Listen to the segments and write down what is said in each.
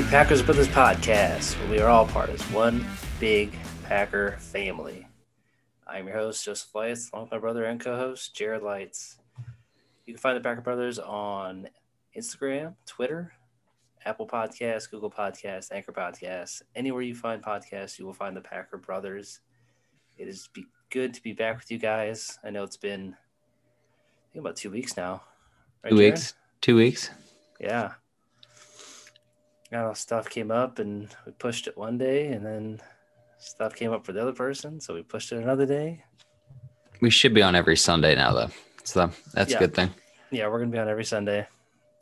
The Packers Brothers podcast, where we are all part of one big Packer family. I'm your host, Joseph Leitz, along with my brother and co-host, Jared Leitz. You can find the Packer Brothers on Instagram, Twitter, Apple Podcasts, Google Podcasts, Anchor Podcasts. Anywhere you find podcasts, you will find the Packer Brothers. It is be good to be back with you guys. I know it's been I think about two weeks now. Right, two Jared? weeks. Two weeks. Yeah. You know, stuff came up and we pushed it one day and then stuff came up for the other person, so we pushed it another day. We should be on every Sunday now though. So that's yeah. a good thing. Yeah, we're gonna be on every Sunday.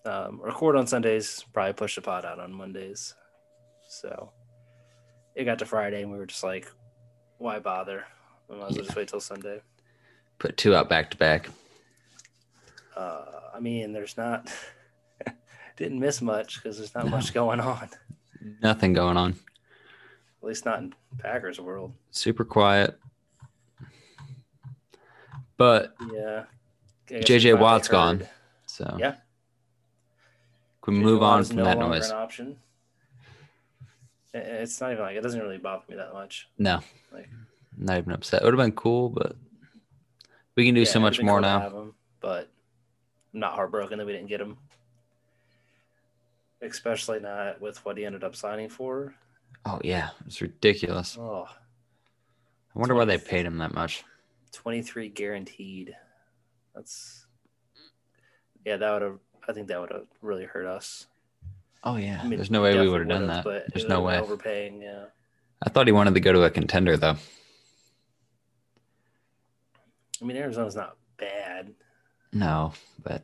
Um, record on Sundays, probably push the pod out on Mondays. So it got to Friday and we were just like, why bother? We might as well yeah. just wait till Sunday. Put two out back to back. Uh, I mean, there's not didn't miss much because there's not no. much going on. Nothing going on. At least not in Packers world. Super quiet. But yeah, JJ Watt's gone. So yeah, can we move on from no that noise? An option. It's not even like it doesn't really bother me that much. No, like not even upset. It would have been cool, but we can do yeah, so much more cool now. Him, but I'm not heartbroken that we didn't get him especially not with what he ended up signing for. Oh yeah, it's ridiculous. Oh, I wonder why they paid him that much. Twenty three guaranteed. That's yeah, that would have. I think that would have really hurt us. Oh yeah, I mean, there's no way we would have done that. But There's no way. Overpaying, yeah. I thought he wanted to go to a contender though. I mean, Arizona's not bad. No, but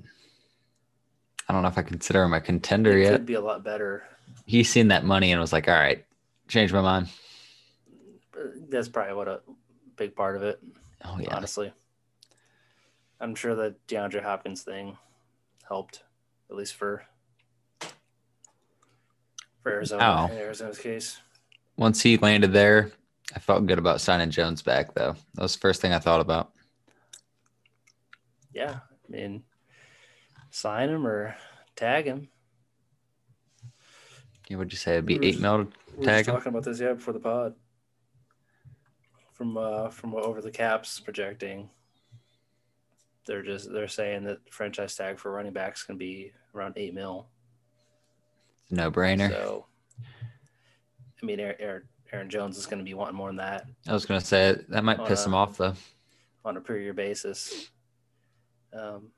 I don't know if I consider him a contender it yet. Could be a lot better. He's seen that money and was like, "All right, change my mind." Uh, that's probably what a big part of it. Oh yeah, honestly, I'm sure the DeAndre Hopkins thing helped, at least for for Arizona. Oh. Arizona's case. Once he landed there, I felt good about signing Jones back, though. That was the first thing I thought about. Yeah, I mean, sign him or tag him. Yeah, would you say it'd be eight mil to tag him? Talking about this yeah before the pod. From uh from over the caps projecting, they're just they're saying that franchise tag for running backs can be around eight mil. No brainer. So, I mean, Aaron, Aaron Jones is going to be wanting more than that. I was going to say that might piss a, him off though. On a per year basis. Um,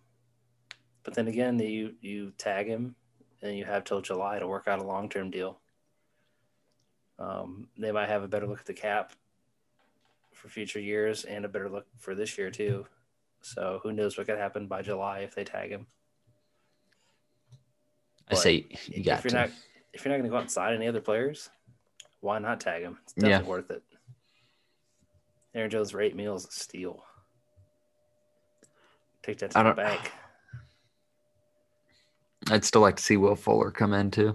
but then again, you you tag him, and you have till July to work out a long term deal. Um, they might have a better look at the cap for future years and a better look for this year too. So who knows what could happen by July if they tag him. I say you got if you're to. not if you're not going to go out and sign any other players, why not tag him? It's definitely yeah. worth it. Aaron Jones for eight meals steal. Take that to the bank. I'd still like to see Will Fuller come in too.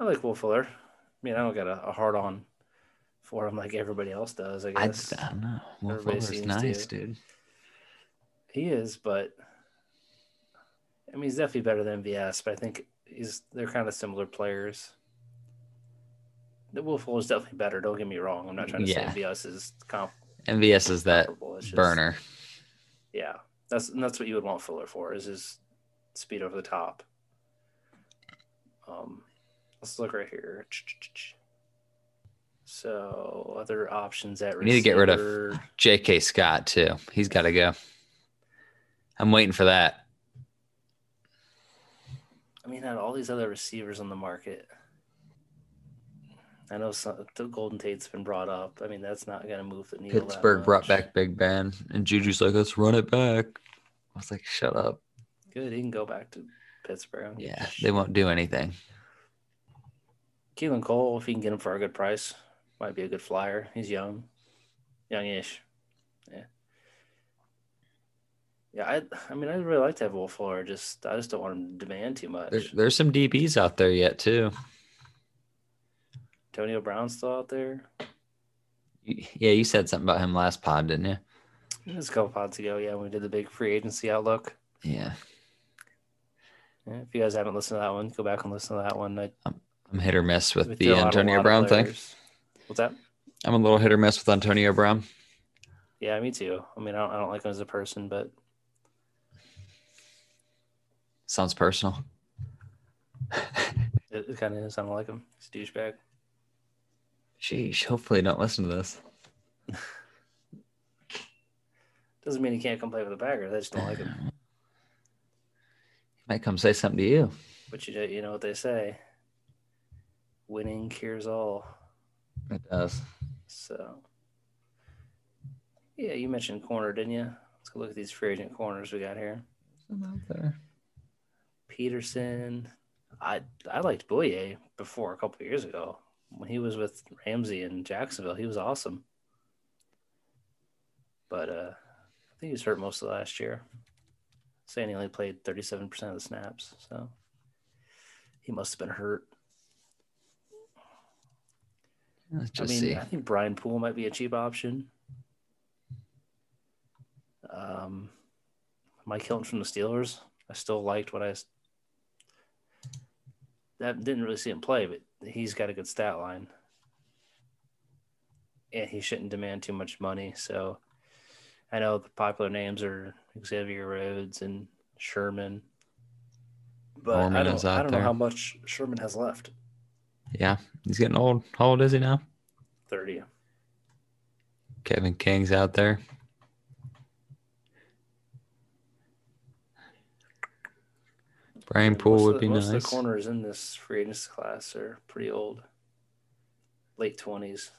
I like Will Fuller. I mean, I don't got a, a hard on for him like everybody else does. I guess. I, I don't know. Will everybody Fuller's nice, to. dude. He is, but I mean, he's definitely better than MVS. But I think he's they're kind of similar players. The Will Fuller's definitely better. Don't get me wrong. I'm not trying to yeah. say MVS is comp. MVS is that just, burner. Yeah. That's that's what you would want Fuller for is his speed over the top. Um, let's look right here. So other options at we need to get rid of J.K. Scott too. He's got to go. I'm waiting for that. I mean, had all these other receivers on the market. I know some, the Golden Tate's been brought up. I mean, that's not going to move the needle. Pittsburgh brought back Big Ben, and Juju's like, "Let's run it back." I was like, "Shut up." Good, he can go back to Pittsburgh. Yeah, they won't do anything. Keelan Cole, if you can get him for a good price, might be a good flyer. He's young, youngish. Yeah. Yeah, I I mean I'd really like to have Wolf Fuller. Just I just don't want him to demand too much. There, there's some DBs out there yet too. Antonio Brown still out there? Yeah, you said something about him last pod, didn't you? It was a couple pods ago. Yeah, when we did the big free agency outlook. Yeah. Yeah, if you guys haven't listened to that one, go back and listen to that one. I, I'm hit or miss with the throw out a lot Antonio Brown thing. What's that? I'm a little hit or miss with Antonio Brown. Yeah, me too. I mean, I don't, I don't like him as a person, but Sounds personal. it, it kind of is. I don't like him. He's a douchebag. Sheesh. Hopefully, don't listen to this. Doesn't mean he can't come play for the Packers. I just don't like him. He might come say something to you. But you know, you know what they say: winning cures all. It does. So, yeah, you mentioned corner, didn't you? Let's go look at these free agent corners we got here. Some out there. Peterson. I I liked Bouye before a couple of years ago when he was with Ramsey in Jacksonville. He was awesome, but uh, I think he was hurt most of last year. Saying he only played thirty-seven percent of the snaps, so he must have been hurt. Let's I just mean, see. I think Brian Poole might be a cheap option. Um, Mike Hilton from the Steelers. I still liked what I. That didn't really see him play, but he's got a good stat line, and he shouldn't demand too much money. So, I know the popular names are Xavier Rhodes and Sherman, but I don't. I don't know how much Sherman has left. Yeah, he's getting old. How old is he now? Thirty. Kevin King's out there. Brian Poole most would of, be most nice. of the corners in this free agency class are pretty old, late twenties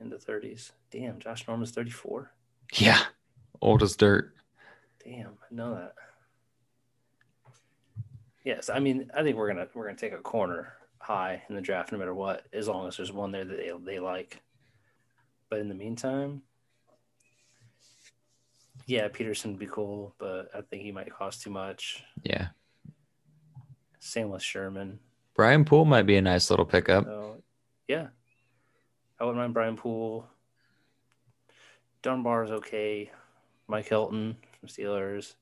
into thirties. Damn, Josh Norman's thirty four. Yeah, old as dirt. Damn, I know that. Yes, I mean I think we're gonna we're gonna take a corner high in the draft no matter what, as long as there's one there that they they like. But in the meantime, yeah, Peterson would be cool, but I think he might cost too much. Yeah, Same with Sherman. Brian Poole might be a nice little pickup. So, yeah, I wouldn't mind Brian Poole. Dunbar is okay. Mike Hilton from Steelers.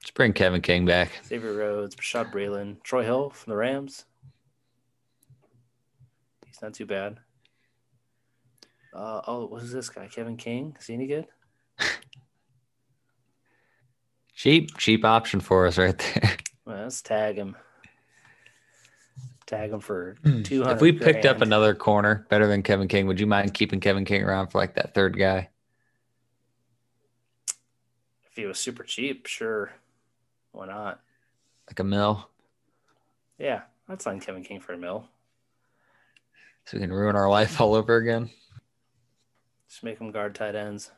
Let's bring Kevin King back. Xavier Rhodes, Rashad Braylon, Troy Hill from the Rams. He's not too bad. Uh, oh, what is this guy? Kevin King? Is he any good? Cheap, cheap option for us right there. Well, let's tag him. Tag him for Hmm. two hundred. if we picked up another corner better than Kevin King, would you mind keeping Kevin King around for like that third guy? if he was super cheap, sure, why not? Like a mill? Yeah, I'd sign Kevin King for a mill. So we can ruin our life all over again. Just make him guard tight ends.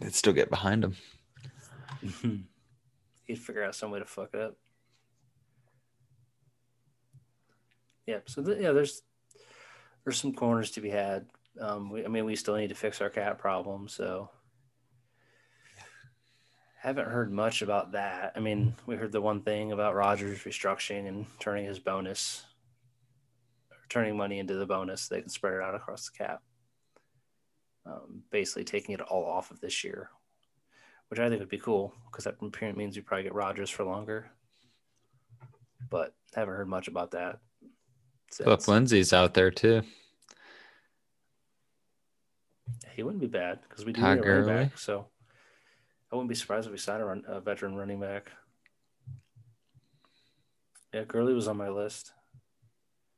They'd still get behind him. He'd figure out some way to fuck it up. Yeah, so th- yeah, there's there's some corners to be had. Um, we, I mean, we still need to fix our cap problem, so haven't heard much about that. I mean, we heard the one thing about Rodgers restructuring and turning his bonus, turning money into the bonus. They can spread it out across the cap. Um, basically, taking it all off of this year, which I think would be cool because that means we probably get Rodgers for longer. But haven't heard much about that. Philip since. Lindsay's out there too. He wouldn't be bad because we do Todd need a running back. So I wouldn't be surprised if we signed a, run, a veteran running back. Yeah, Gurley was on my list.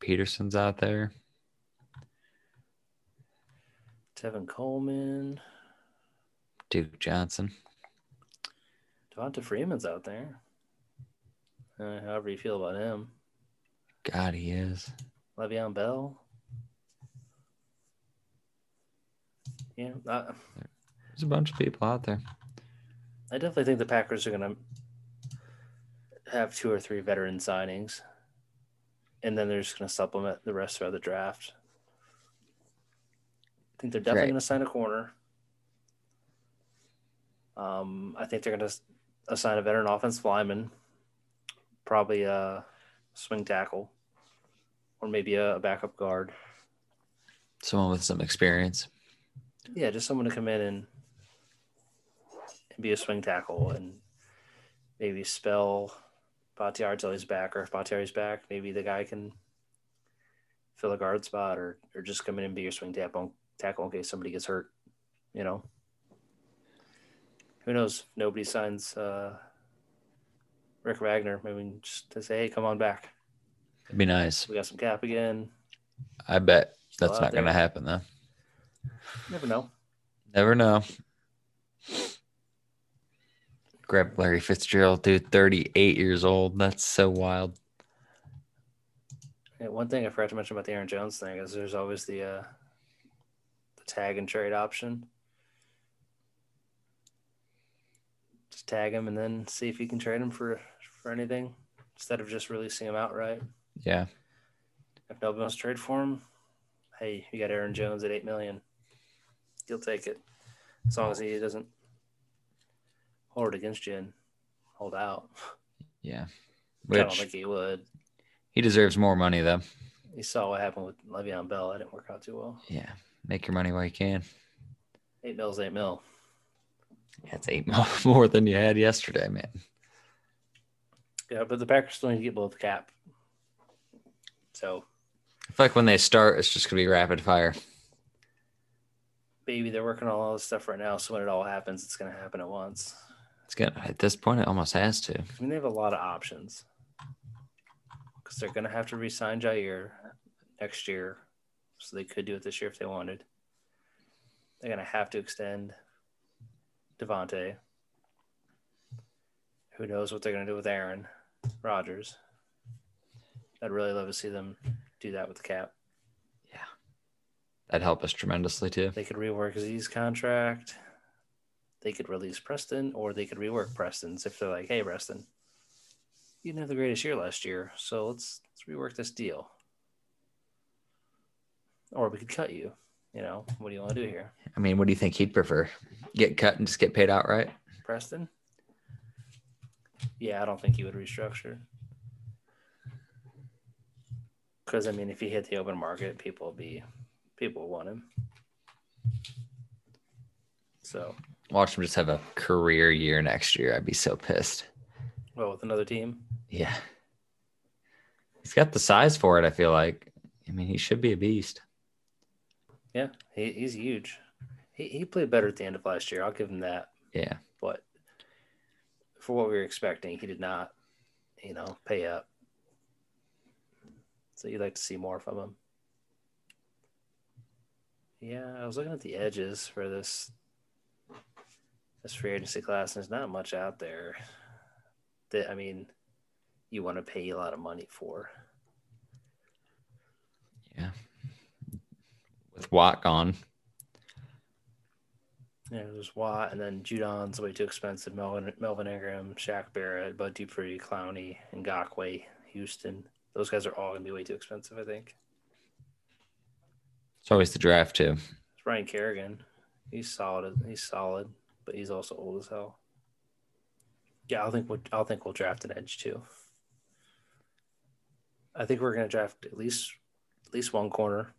Peterson's out there. Tevin Coleman, Duke Johnson. Devonta Freeman's out there. Uh, however you feel about him, God, he is. Le'Veon Bell. Yeah, I, There's a bunch of people out there. I definitely think the Packers are going to have two or three veteran signings, and then they're just going to supplement the rest of the draft. I think they're definitely Right. going to sign a corner. Um, I think they're going to assign a veteran offensive lineman, probably a swing tackle, or maybe a, a backup guard. Someone with some experience. Yeah, just someone to come in and, and be a swing tackle and maybe spell Bakhtiari till he's back, or if Bakhtiari's back, maybe the guy can fill a guard spot or or just come in and be your swing tackle tackle in case somebody gets hurt. You know, who knows? Nobody signs uh, Rick Wagner. Maybe just to say, hey, come on back. It'd be nice. We got some cap again. I bet Still that's not going to happen though. Never know. Never know. Grab Larry Fitzgerald, dude, 38 years old. That's so wild. Yeah, one thing I forgot to mention about the Aaron Jones thing is there's always the uh, the tag and trade option. Just tag him and then see if you can trade him for for anything instead of just releasing him outright. Yeah. If nobody wants to trade for him, hey, you got Aaron Jones at eight million. He'll take it as long as he doesn't hold it against you and hold out. Yeah. I don't Which think he would. he deserves more money though. You saw what happened with Le'Veon Bell. That didn't work out too well. Yeah. Make your money while you can. Eight mil's eight mil. That's eight mo- more than you had yesterday, man. Yeah, but the Packers still need to get below the cap. So I feel like when they start, it's just gonna be rapid fire. maybe they're working on all this stuff right now. So when it all happens, it's going to happen at once. It's gonna at this point, it almost has to. I mean, they have a lot of options because they're going to have to re-sign Jaire next year, so they could do it this year if they wanted. They're going to have to extend Davante. Who knows what they're going to do with Aaron Rodgers? I'd really love to see them do that with the cap. Yeah. That'd help us tremendously too. They could rework Z's contract. They could release Preston, or they could rework Preston's if they're like, "Hey, Preston, you didn't have the greatest year last year, so let's let's rework this deal." Or we could cut you. You know, what do you want to do here, I mean, what do you think he'd prefer? Get cut and just get paid outright? Preston? Yeah, I don't think he would restructure. Because I mean, if he hit the open market, people will be people will want him. So, Watch him just have a career year next year. I'd be so pissed. well, with another team, Yeah. He's got the size for it, I feel like. I mean, he should be a beast. Yeah, he, he's huge. He, he played better at the end of last year. I'll give him that. Yeah. But for what we were expecting, he did not, you know, pay up. So you'd like to see more from him. Yeah, I was looking at the edges for this this free agency class, and there's not much out there that I mean you want to pay a lot of money for. Yeah. With Watt gone. Yeah, there's Watt, and then Judon's way too expensive. Melvin, Melvin Ingram, Shaq Barrett, Bud Dupree, Clowney, Ngakoue, Houston. Those guys are all going to be way too expensive, I think. It's always the draft, too. It's Ryan Kerrigan. He's solid. He's solid, but he's also old as hell. Yeah, I think we'll, I think we'll draft an edge too. I think we're going to draft at least at least one corner,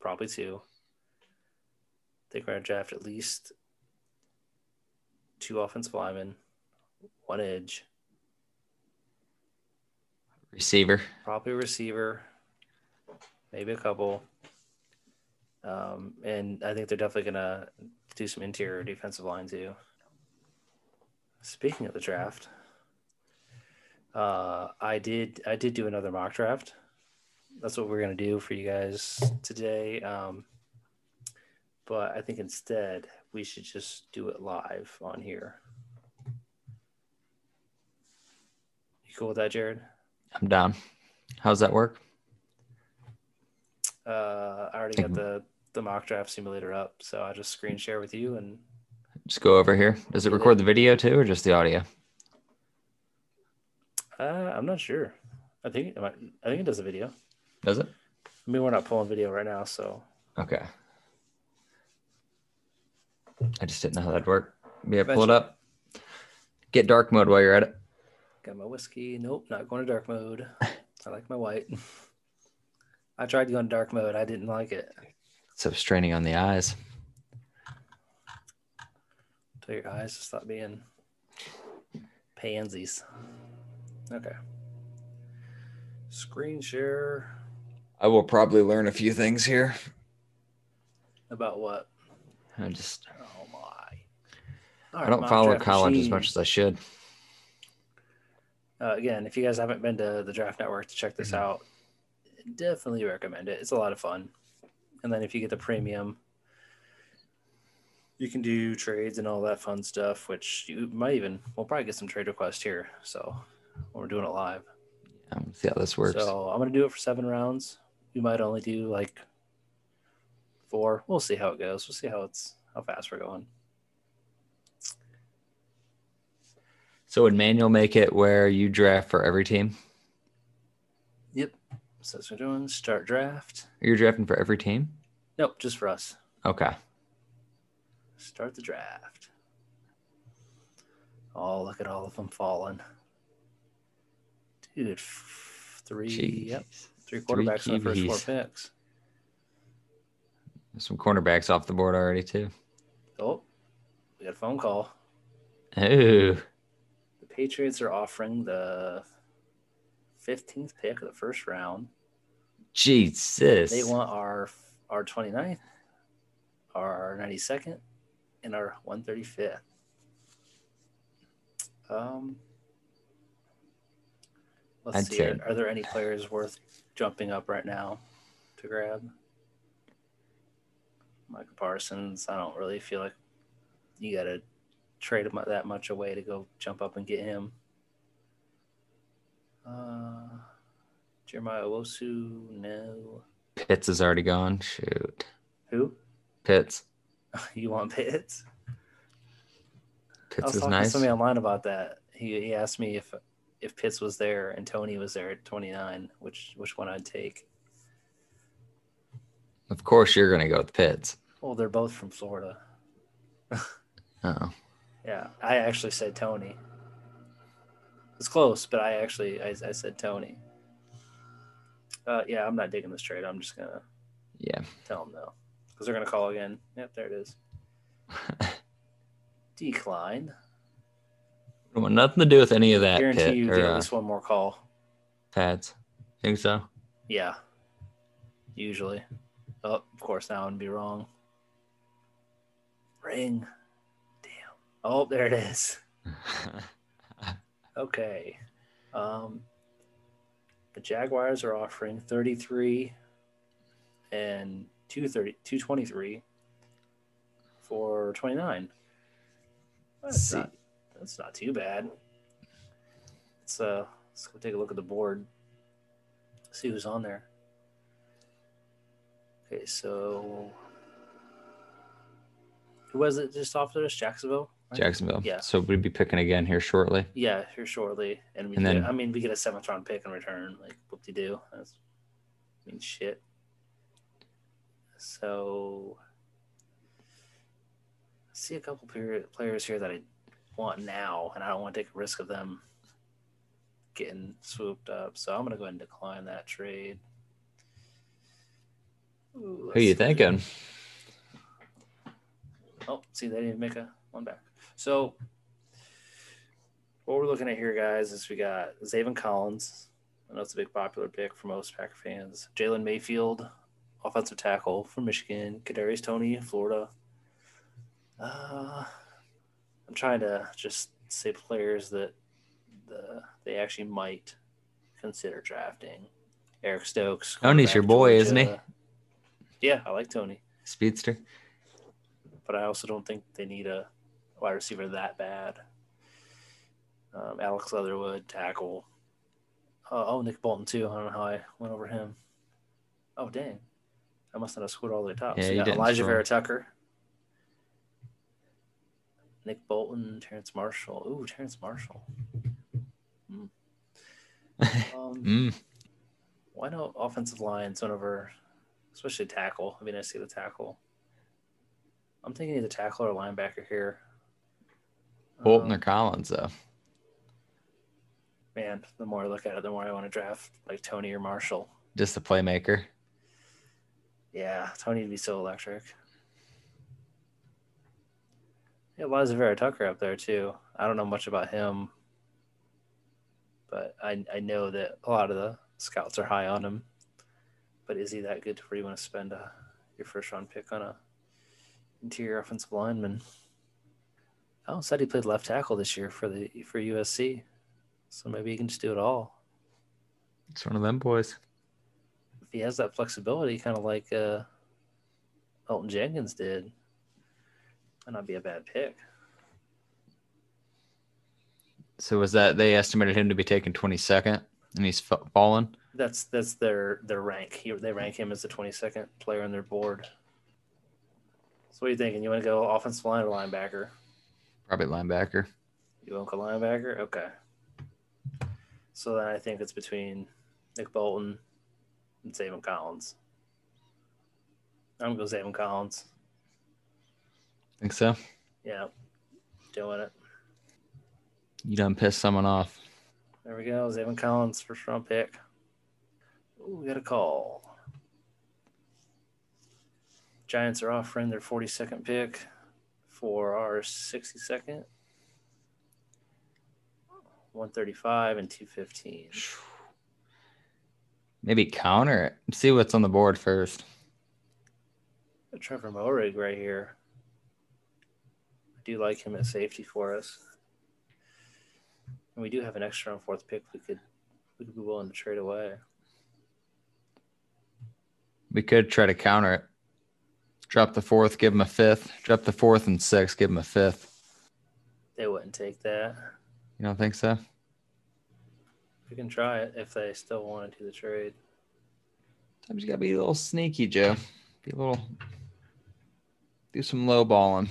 probably two. I think we're going to draft at least two offensive linemen, one edge, Receiver. probably receiver, maybe a couple. Um, and I think they're definitely gonna do some interior defensive line too. Speaking of the draft, uh, I did I did do another mock draft. That's what we're gonna do for you guys today. Um, but I think instead we should just do it live on here. You cool with that, Jared? I'm down. How's that work? Uh, I already got the the mock draft simulator up, so I just screen share with you, and Just go over here. Does it record the video too, or just the audio? uh, I'm not sure. I think it might, I think it does a video. Does it? I mean, we're not pulling video right now, so Okay. I just didn't know how that'd work. Yeah, pull it up. Get dark mode while you're at it. Got my whiskey. Nope, not going to dark mode. I like my white. I tried going dark mode. I didn't like it. So straining on the eyes. Tell your eyes to stop being Pansies. Okay. Screen share I will probably learn a few things here. about what? I just Oh my. I don't follow college as much as I should. Uh, again, if you guys haven't been to the Draft Network to check this Mhm. out, definitely recommend it. It's a lot of fun. And then if you get the premium, you can do trades and all that fun stuff, which you might even, we'll probably get some trade requests here. So we're doing it live. Um, see how this works. So I'm going to do it for seven rounds. We might only do like four. We'll see how it goes. We'll see how it's, how fast we're going. So would manual make it where you draft for every team? Yep. So that's what we're doing. Start draft. Are You're drafting for every team? Nope, just for us. Okay. Start the draft. Oh, look at all of them falling. Dude, f- three, Jeez. yep, three quarterbacks in the first four picks. Some cornerbacks off the board already too. Oh, we got a phone call. Ooh. Patriots are offering the 15th pick of the first round. Jesus. They want our our 29th, our 92nd, and our 135th. Um, let's I'd see. Are, are there any players worth jumping up right now to grab? Micah Parsons. I don't really feel like you got to trade him that much away to go jump up and get him. Uh, Jeremiah Owusu, no. Pitts is already gone. Shoot. Who? Pitts. You want Pitts? I Pitts was is talking to nice. somebody online about that. He, he asked me if if Pitts was there and Toney was there at 29, which which one I'd take. Of course you're gonna go with Pitts. Well, they're both from Florida. Oh. Yeah, I actually said Toney. It's close, but I actually I, I said Toney. Uh, yeah, I'm not digging this trade. I'm just gonna Yeah. tell them no because they're gonna call again. Yep, there it is. Decline. Don't want nothing to do with any of that I Guarantee pit you or get at uh, least one more call. pads. Think so? Yeah. Usually. Oh, of course, that would be wrong. Ring. Oh, there it is. Okay. Um, the Jaguars are offering 33 and 230, 223 for 29. That's not, that's not too bad. Let's, uh, let's go take a look at the board. See who's on there. Okay, so who was it just off there? Jacksonville? Right? Jacksonville. Yeah. So we'd be picking again here shortly. Yeah, here shortly, and we And get, then- I mean, we get a seventh round pick in return. Like, whoop de do. That's I mean, shit. So, I see a couple players here that I want now, and I don't want to take a risk of them getting swooped up. So I'm gonna go ahead and decline that trade. Ooh, Who you see. thinking? Oh, see, they didn't make a one back. So, what we're looking at here, guys, is we got Zaven Collins. I know it's a big popular pick for most Packer fans. Jalen Mayfield, offensive tackle from Michigan. Kadarius Toney, Florida. Uh, I'm trying to just say players that the they actually might consider drafting. Eric Stokes. Toney's your boy, isn't he? Yeah, I like Toney Speedster. but I also don't think they need a wide receiver that bad. Um, Alex Leatherwood, tackle. Uh, oh, Nick Bolton, too. I don't know how I went over him. Oh, dang. I must not have scored all the way top. Yeah, so you got Alijah. Vera Tucker, Nick Bolton, Terrence Marshall. Ooh, Terrence Marshall. Hmm. Um, mm. Why no offensive line? One over, especially tackle. I mean, I see the tackle. I'm thinking either tackle or linebacker here. Bolton Um, or Collins though. man, the more I look at it, the more I want to draft like Toney or Marshall. Just a playmaker. Yeah, Toney would be so electric. Yeah, Liza Vera Tucker up there too. I don't know much about him. but I I know that a lot of the scouts are high on him. But is he that good to where you want to spend a, your first round pick on a interior offensive lineman? Oh, said he played left tackle this year for the for USC, so maybe he can just do it all. It's one of them boys. If he has that flexibility, kind of like uh, Elgton Jenkins did, might not be a bad pick. So was that they estimated him to be taken 22nd and he's fallen? That's that's their their rank. He, they rank him as the twenty second player on their board. So what are you thinking? You want to go offensive line or linebacker? Probably linebacker. You want to go linebacker? Okay. So then I think it's between Nick Bolton and Zaven Collins. I'm gonna go Zaven Collins. Think so? Yeah, doing it. You done pissed someone off. There we go. Zaven Collins, first round pick. Ooh, we got a call. Giants are offering their 42nd pick for our 62nd. 135 and 215. Maybe counter it. See what's on the board first. Trevon Moehrig right here. I do like him at safety for us. And we do have an extra on fourth pick we could we could be willing to trade away. We could try to counter it. Drop the fourth, give him a fifth. Drop the fourth and six, give him a fifth. They wouldn't take that. You don't think so? We can try it if they still want to do the trade. Sometimes you gotta be a little sneaky, Joe. Be a little do some low balling.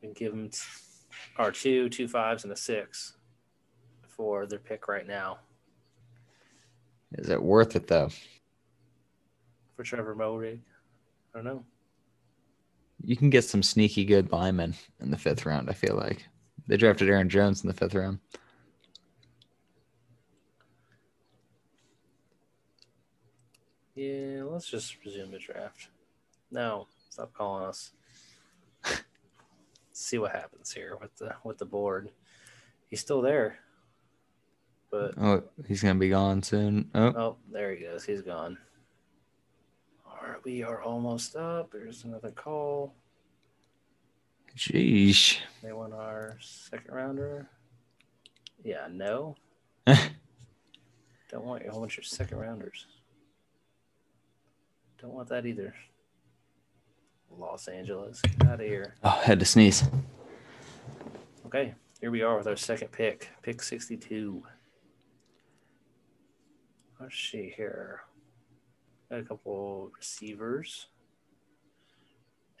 Can give them our two, two fives, and a six for their pick right now Is it worth it though? for Trevon Moehrig. I don't know. You can get some sneaky good linemen in the fifth round, I feel like. They drafted Aaron Jones in the fifth round. Yeah, let's just resume the draft. No, stop calling us. See what happens here with the with the board. He's still there, but Oh, he's gonna be gone soon. Oh, oh, there he goes. He's gone. We are almost up. There's another call. jeez. They want our second rounder. Yeah, no. Don't want your whole bunch of second rounders. Don't want that either. Los Angeles, get out of here. Oh, had to sneeze. Okay, here we are with our second pick, pick 62. Let's see here. Got a couple receivers.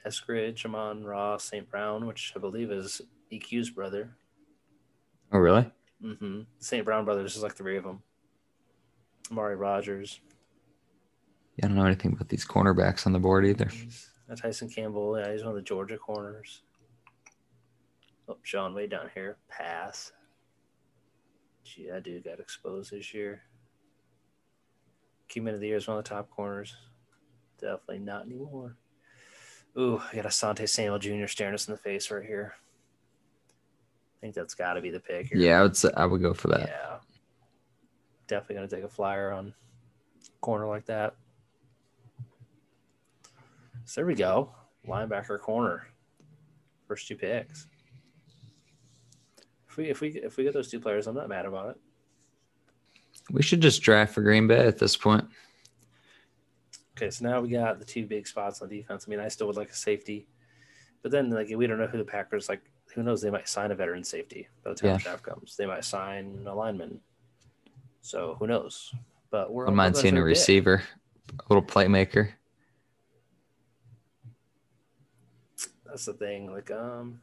Eskridge, Amon Ross, St. Brown, which I believe is EQ's brother. Oh, really? Mm-hmm. St. Brown brothers is like three of them. Amari Rodgers, Yeah, I don't know anything about these cornerbacks on the board either. uh, Tyson Campbell. Yeah, he's one of the Georgia corners. Oh, Sean, way down here. Pass. Gee, that dude got exposed this year. Keyman of the year is one of the top corners. Definitely not anymore. Ooh, I got Asante Samuel Jr. staring us in the face right here. I think that's got to be the pick here. Yeah, I would say I would go for that. Yeah. Definitely going to take a flyer on corner like that. So there we go. Linebacker corner. First two picks. If we if we if we get those two players, I'm not mad about it. We should just draft for Green Bay at this point. Okay, so now we got the two big spots on defense. I mean, I still would like a safety, but then like we don't know who the Packers like. Who knows? They might sign a veteran safety by the time Yeah. the draft comes. They might sign a lineman. So who knows? But we're I mind seeing a receiver, a little playmaker. That's the thing. Like, um,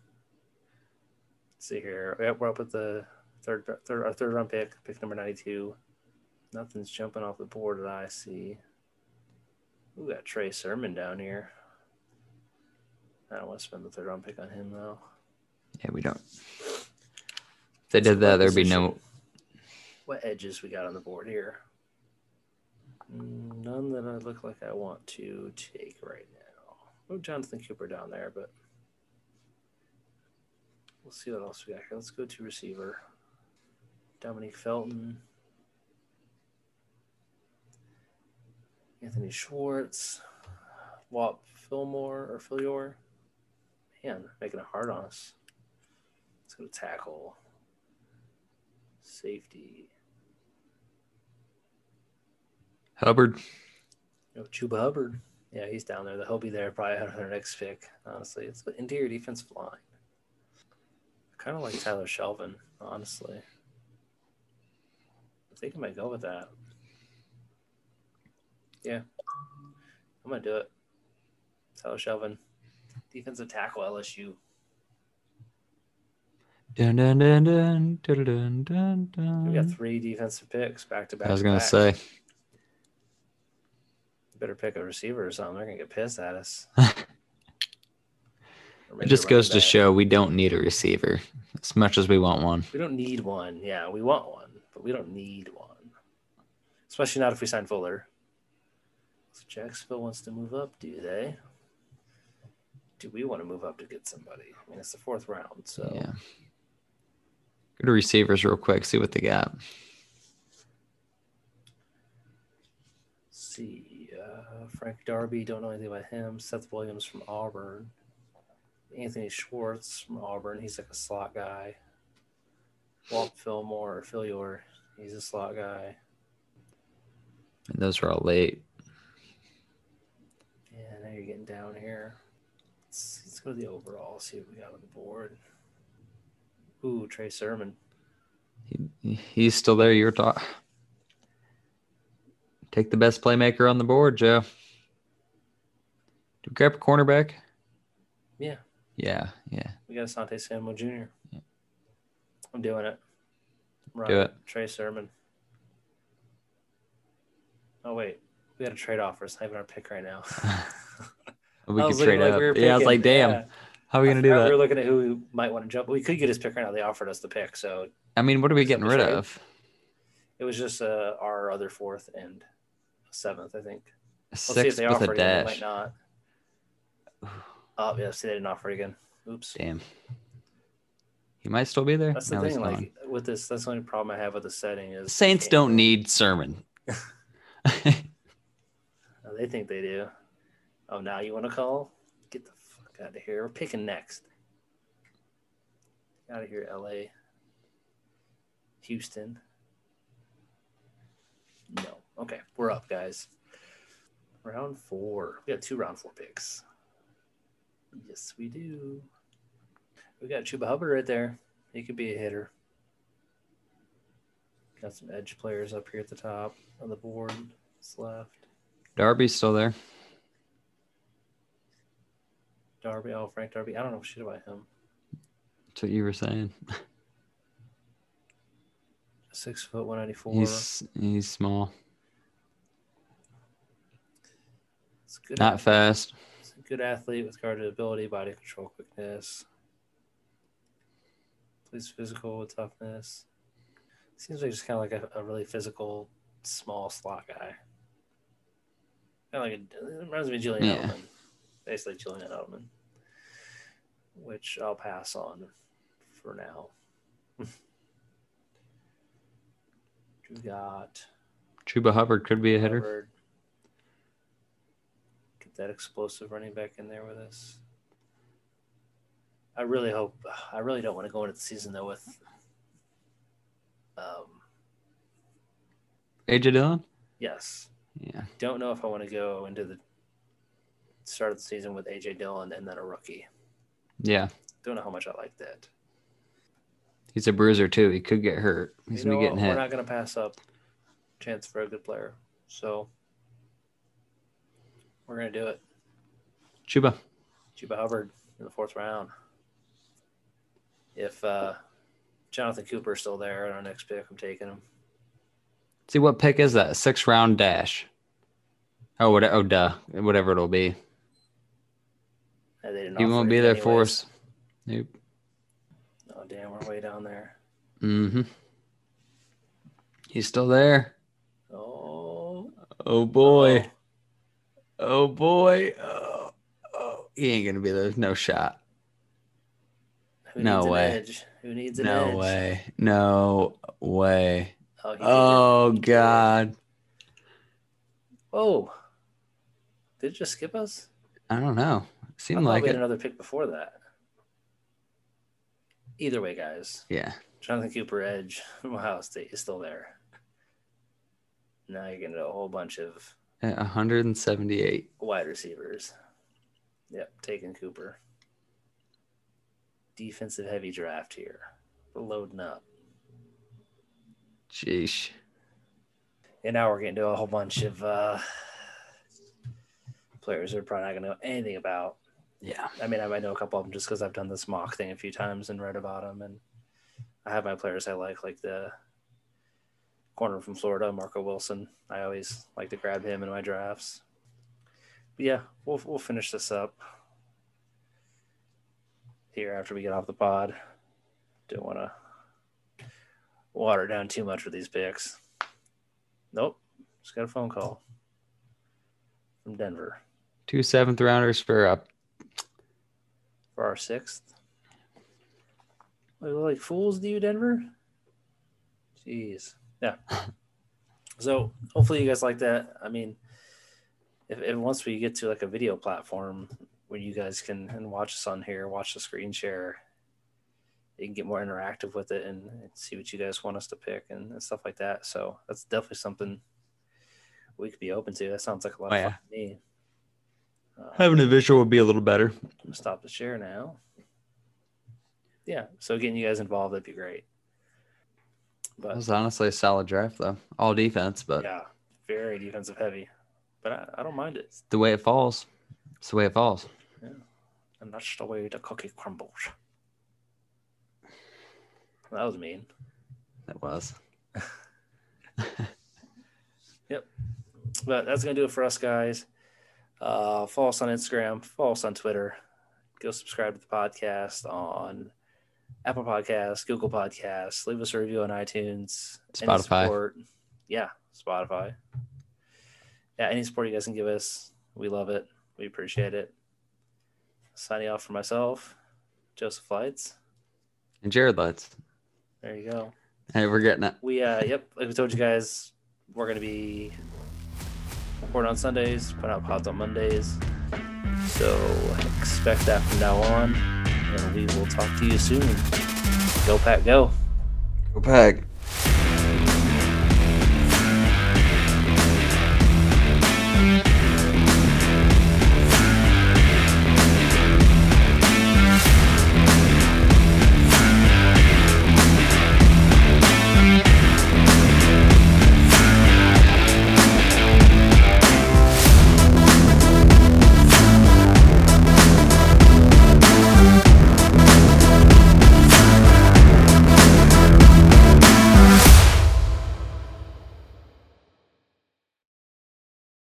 let's see here. Yep, we're up with the third, third, our third round pick, pick number ninety-two. Nothing's jumping off the board that I see. We got Trey Sermon down here. I don't want to spend the third round pick on him though. Yeah, we don't. If they did that, there'd be no. What edges we got on the board here? Mm, None that I look like I want to take right now. Oh, Jonathan Cooper down there, but we'll see what else we got here. Let's go to receiver. Dominique Felton, Anthony Schwartz, Whop Fillmore or Philyor. Man, making it hard on us. Let's go to tackle. Safety. Hubbard. You know, Chuba Hubbard. Yeah, he's down there. He'll be there probably on their next pick. Honestly, it's the interior defensive line. I kind of like Tyler Shelvin, honestly. I think I might go with that. Yeah, I'm gonna do it. Tyler Shelvin, defensive tackle LSU. Dun, dun, dun, dun, dun, dun, dun, dun. We got three defensive picks back to back. I was gonna say. You better pick a receiver or something. They're gonna get pissed at us. It just goes to back. show we don't need a receiver as much as we want one. We don't need one. Yeah, we want one, but we don't need one. Especially not if we sign Fuller. So Jacksonville wants to move up, do they? Do we want to move up to get somebody? I mean, it's the fourth round, so Yeah. Go to receivers real quick, see what they got. let's see. Uh, Frank Darby, don't know anything about him. Seth Williams from Auburn. Anthony Schwartz from Auburn. He's like a slot guy. Walt Fillmore or Philyor. He's a slot guy. And those are all late. Yeah, now you're getting down here. Let's, let's go to the overall, see what we got on the board. Ooh, Trey Sermon. He, he's still there. You're talking. Take the best playmaker on the board, Joe. Do we grab a cornerback? Yeah, Yeah, yeah. we got Asante Samuel Jr. Yeah. I'm doing it. Right. Do it. Trey Sermon. Oh, wait. We got a trade offer. It's not even our pick right now. We could trade like up. we were yeah, I was like, damn, Yeah. how are we gonna do that? We were looking at who we might want to jump. We could get his pick right now. They offered us the pick, so I mean, what are we getting rid trade? of? it was just uh, our other fourth and seventh, I think. A Let's see if they with a it again. They might not. Oh, yeah, see, they didn't offer it again. Oops. Damn. He might still be there. That's the No, thing. Like with this, that's the only problem I have with the setting is Saints don't need Sermon. They think they do. Oh, now you want to call? Get the fuck out of here. We're picking next. Out of here, L.A. Houston. No. Okay, we're up, guys. Round four. We got two round four picks. Yes, we do. We got Chuba Hubbard right there. He could be a hitter. Got some edge players up here at the top on the board. What's left? Darby's still there. Darby, oh Frank Darby. I don't know shit about him. That's what you were saying. Six foot, one ninety four. He's he's small, It's good. not fast. He's a good athlete with guard ability, body control, quickness. Plays physical with toughness. Seems like just kind of like a, a really physical, small slot guy. Kind of like a, it reminds me of Julian Yeah. Edelman, basically Julian Edelman, which I'll pass on for now. we got Chuba Hubbard could be a hitter. Hubbard. Get that explosive running back in there with us. I really hope. I really don't want to go into the season though with. Um. AJ Dillon. Yes. Yeah, Don't know if I want to go into the start of the season with AJ Dillon and then a rookie. yeah. Don't know how much I like that. He's a bruiser too. He could get hurt. He's You gonna be getting We're not going to pass up chance for a good player. So we're going to do it. Chuba. Chuba Hubbard in the fourth round. If uh, Jonathan Cooper's still there at our next pick, I'm taking him. See what pick is that? Six round dash. Oh, what? Oh, duh. Whatever it'll be. They didn't He won't be there anyways. for us. Nope. Oh damn, we're way down there. Mm-hmm. He's still there. Oh, Oh boy. Oh boy. Oh, oh. He ain't gonna be there. No shot. Who No way. edge? Who needs an No edge? No way. No way. Oh, Oh did it. God. Whoa. Did it just skip us? I don't know. I Seemed like we had it. another pick before that. Either way, guys. Yeah. Jonathon Cooper Edge from Ohio State is still there. Now you're getting a whole bunch of 178. wide receivers. Yep, taking Cooper. Defensive heavy draft here. We're loading up. Sheesh. And now we're getting to a whole bunch of uh, players we're probably not going to know anything about. Yeah. I mean, I might know a couple of them just because I've done this mock thing a few times and read about them. And I have my players I like, like the corner from Florida, Marco Wilson. I always like to grab him in my drafts. But yeah, we'll we'll finish this up here after we get off the pod. Don't want to water down too much with these picks. Nope, just got a phone call from Denver Two seventh rounders for uh, for our sixth. We look like fools do you, Denver? Jeez. Yeah. So hopefully you guys like that. I mean, if, if once we get to like a video platform where you guys can and watch us on here, watch the screen share, you can get more interactive with it and, and see what you guys want us to pick and, and stuff like that. So that's definitely something we could be open to. That sounds like a lot Oh, of yeah. fun to me. Uh, having a visual would be a little better. I'm gonna stop the share now. Yeah, so getting you guys involved that'd be great. That But was honestly a solid draft though. All defense, but yeah, very defensive heavy. But I, I don't mind it. the way it falls. It's the way it falls. Yeah. And that's the way the cookie crumbles. That was mean. That was. Yep. But that's gonna do it for us guys. Uh, follow us on Instagram, follow us on Twitter. Go subscribe to the podcast on Apple Podcasts, Google Podcasts. Leave us a review on iTunes. Spotify. yeah, Spotify. Yeah, any support you guys can give us, we love it. We appreciate it. Signing off for myself, Joseph Leitz. And Jared Leitz. There you go. Hey, we're getting it. We uh yep, like we told you guys, we're gonna be recording on Sundays, put out pods on Mondays. So expect that from now on. And we will talk to you soon. Go Pat go. Go pack.